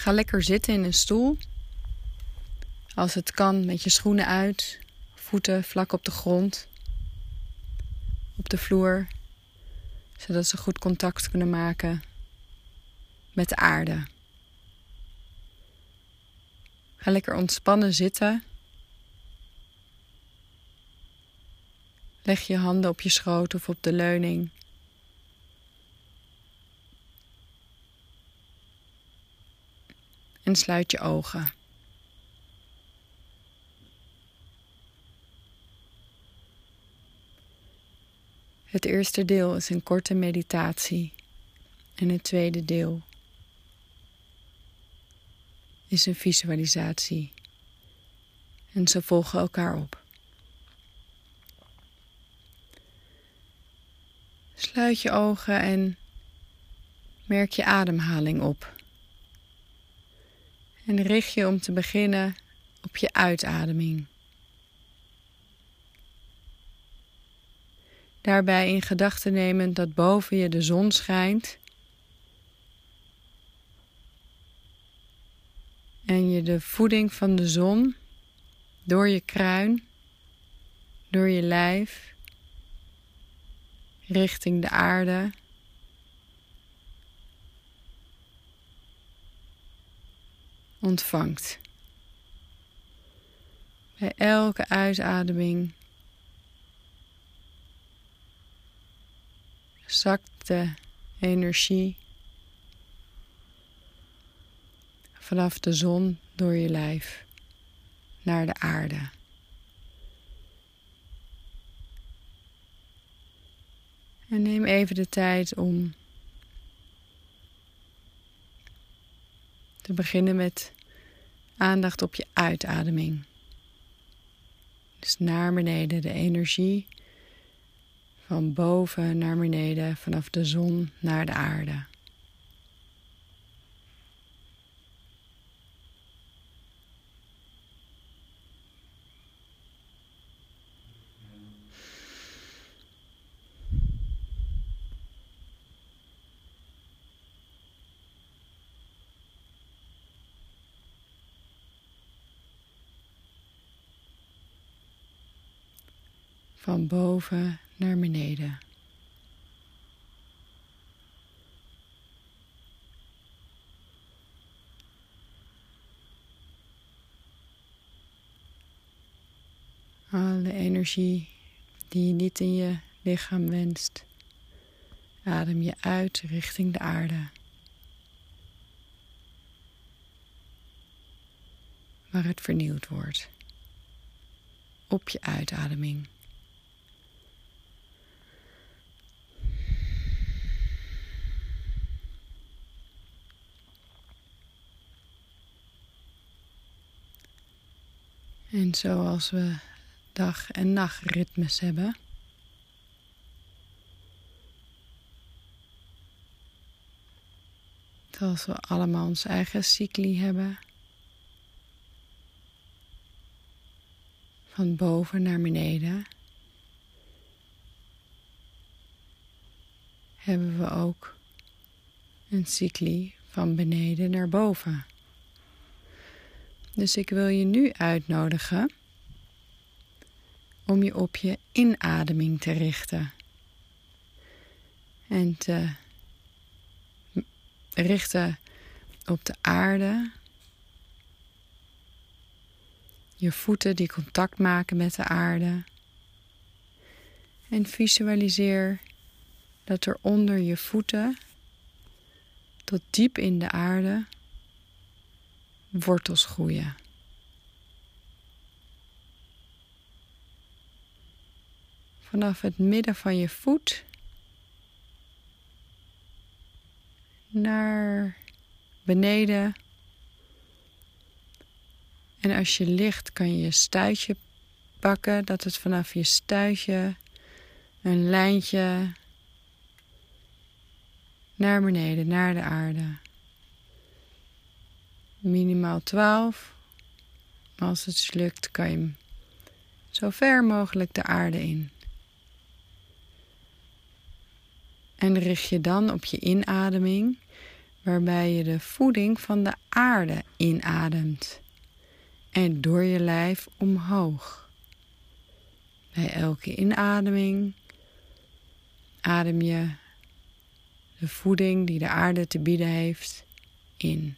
Ga lekker zitten in een stoel. Als het kan met je schoenen uit, voeten vlak op de grond, op de vloer, zodat ze goed contact kunnen maken met de aarde. Ga lekker ontspannen zitten. Leg je handen op je schoot of op de leuning. En sluit je ogen. Het eerste deel is een korte meditatie en het tweede deel is een visualisatie. En ze volgen elkaar op. Sluit je ogen en merk je ademhaling op. En richt je om te beginnen op je uitademing. Daarbij in gedachten nemen dat boven je de zon schijnt En je de voeding van de zon door je kruin, door je lijf, richting de aarde. Ontvangt. Bij elke uitademing zakt de energie vanaf de zon door je lijf naar de aarde. En neem even de tijd om te beginnen met aandacht op je uitademing. Dus naar beneden de energie van boven naar beneden, vanaf de zon naar de aarde. Van boven naar beneden. Alle energie die je niet in je lichaam wenst, adem je uit richting de aarde. Waar het vernieuwd wordt op je uitademing. En zoals we dag- en nachtritmes hebben. Zoals we allemaal ons eigen cycli hebben. Van boven naar beneden. Hebben we ook een cycli van beneden naar boven. Dus ik wil je nu uitnodigen om je op je inademing te richten. En te richten op de aarde. Je voeten die contact maken met de aarde. En visualiseer dat er onder je voeten tot diep in de aarde wortels groeien. Vanaf het midden van je voet naar beneden. En als je ligt kan je je stuitje pakken, dat het vanaf je stuitje een lijntje naar beneden, naar de aarde minimaal 12. Als het lukt, kan je hem zo ver mogelijk de aarde in. En richt je dan op je inademing waarbij je de voeding van de aarde inademt en door je lijf omhoog. Bij elke inademing adem je de voeding die de aarde te bieden heeft in.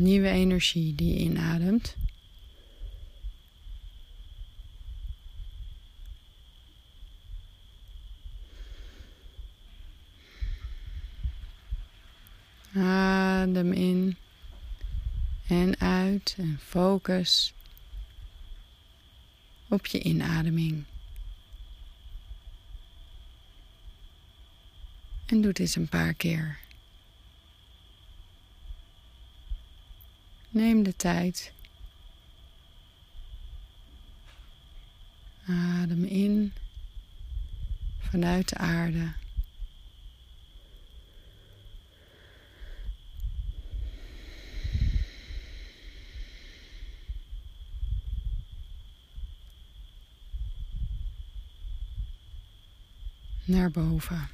Nieuwe energie die je inademt. Adem in en uit en focus op je inademing. En doe dit een paar keer. Neem de tijd. Adem in vanuit de aarde. naar boven.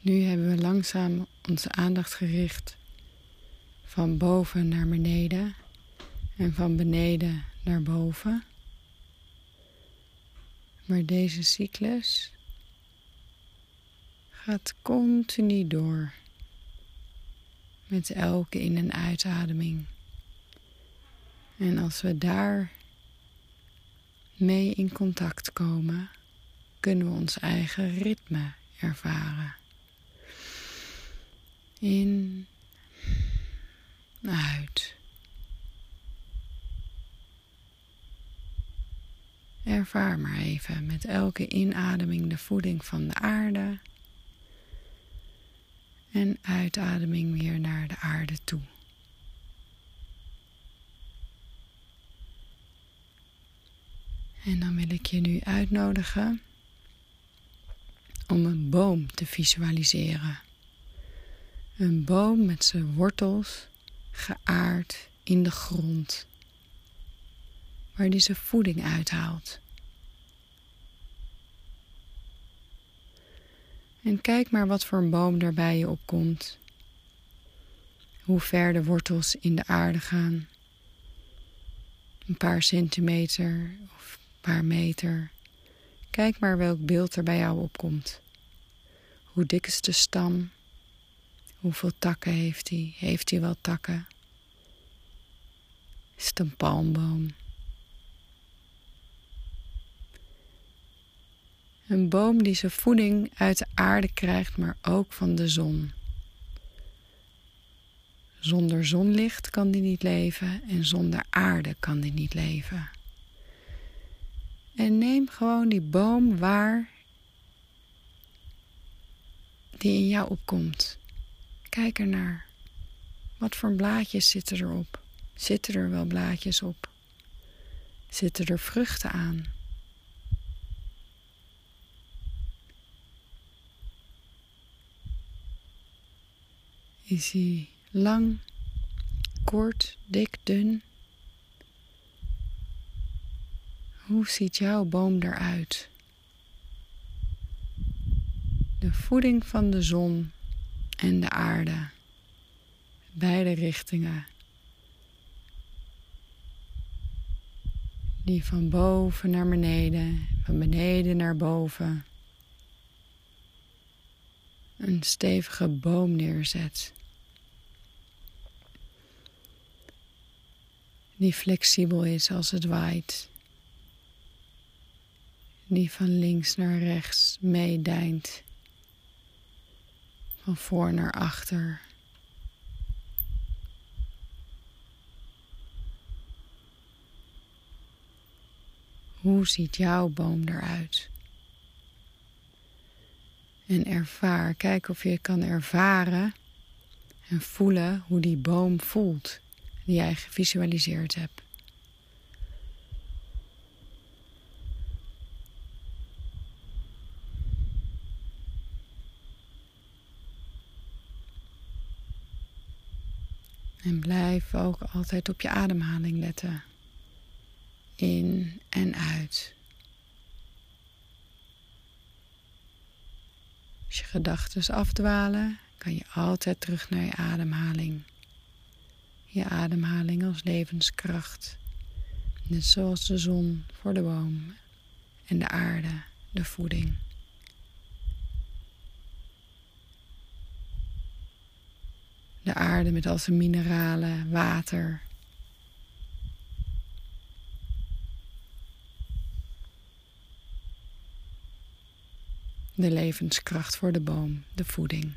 Nu hebben we langzaam onze aandacht gericht van boven naar beneden en van beneden naar boven. Maar deze cyclus gaat continu door met elke in- en uitademing. En als we daar mee in contact komen, kunnen we ons eigen ritme ervaren. In, uit. Ervaar maar even met elke inademing de voeding van de aarde en uitademing weer naar de aarde toe. En dan wil ik je nu uitnodigen om een boom te visualiseren. Een boom met zijn wortels geaard in de grond, waar die zijn voeding uithaalt. En kijk maar wat voor een boom er bij je opkomt. Hoe ver de wortels in de aarde gaan. Een paar centimeter of paar meter. Kijk maar welk beeld er bij jou opkomt. Hoe dik is de stam? Hoeveel takken heeft hij? Heeft hij wel takken? Is het een palmboom? Een boom die zijn voeding uit de aarde krijgt, maar ook van de zon. Zonder zonlicht kan die niet leven en zonder aarde kan die niet leven. En neem gewoon die boom waar die in jou opkomt. Kijk ernaar. Wat voor blaadjes zitten erop? Zitten er wel blaadjes op? Zitten er vruchten aan? Is hij lang, kort, dik, dun? Hoe ziet jouw boom eruit? De voeding van de zon en de aarde, beide richtingen. Die van boven naar beneden, van beneden naar boven. Een stevige boom neerzet. Die flexibel is als het waait die van links naar rechts meedijnt, van voor naar achter. Hoe ziet jouw boom eruit? En ervaar, kijk of je kan ervaren en voelen hoe die boom voelt die jij gevisualiseerd hebt. En blijf ook altijd op je ademhaling letten. In en uit. Als je gedachten afdwalen, kan je altijd terug naar je ademhaling. Je ademhaling als levenskracht. Net zoals de zon voor de boom en de aarde, de voeding. De aarde met al zijn mineralen, water. De levenskracht voor de boom, de voeding.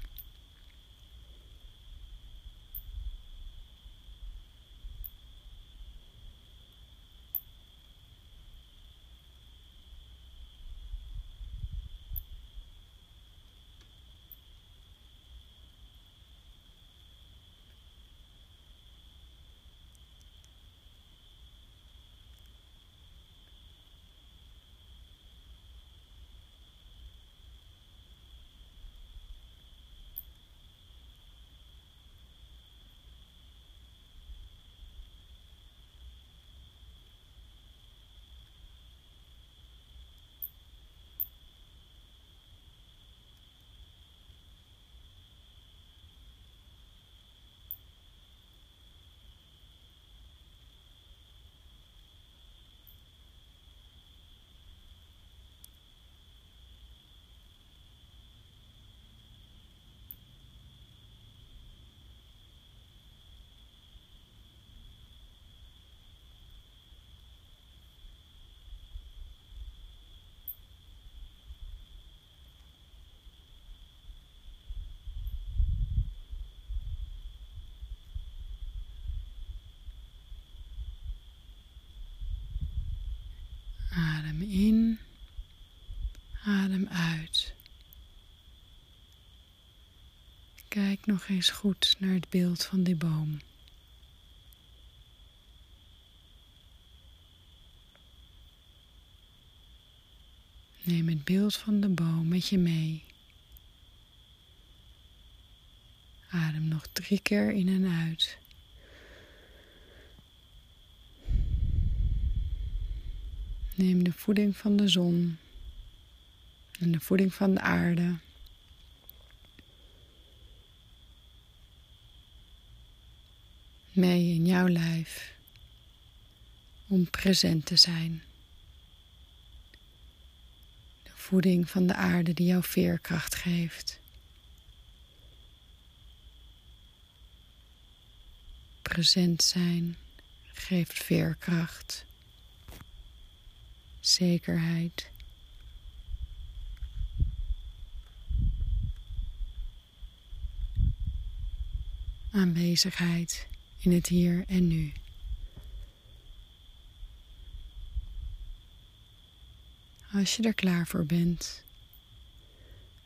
Adem in, adem uit. Kijk nog eens goed naar het beeld van die boom. Neem het beeld van de boom met je mee. Adem nog drie keer in en uit. Neem de voeding van de zon en de voeding van de aarde. Mee in jouw lijf om present te zijn. De voeding van de aarde die jouw veerkracht geeft. Present zijn geeft veerkracht zekerheid. Aanwezigheid in het hier en nu. Als je er klaar voor bent,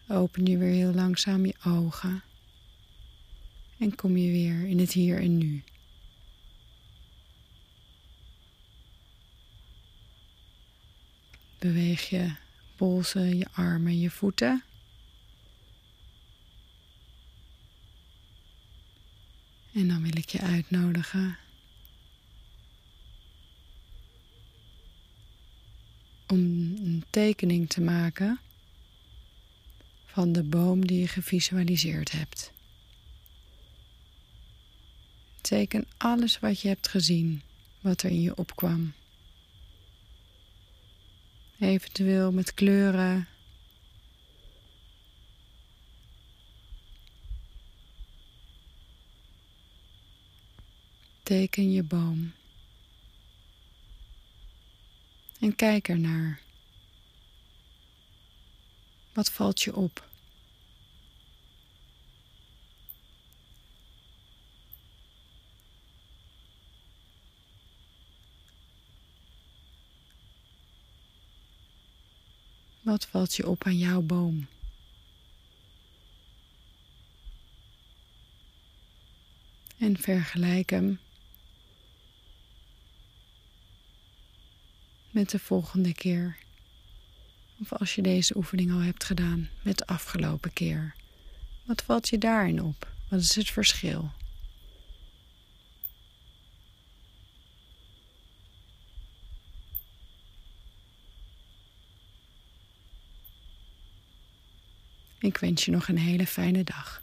open je weer heel langzaam je ogen en kom je weer in het hier en nu. Beweeg je polsen, je armen, je voeten. En dan wil ik je uitnodigen om een tekening te maken van de boom die je gevisualiseerd hebt. Teken alles wat je hebt gezien, wat er in je opkwam. Eventueel met kleuren. Teken je boom. En kijk ernaar. Wat valt je op? Wat valt je op aan jouw boom? En vergelijk hem met de volgende keer. Of als je deze oefening al hebt gedaan met de afgelopen keer. Wat valt je daarin op? Wat is het verschil? Wens je nog een hele fijne dag.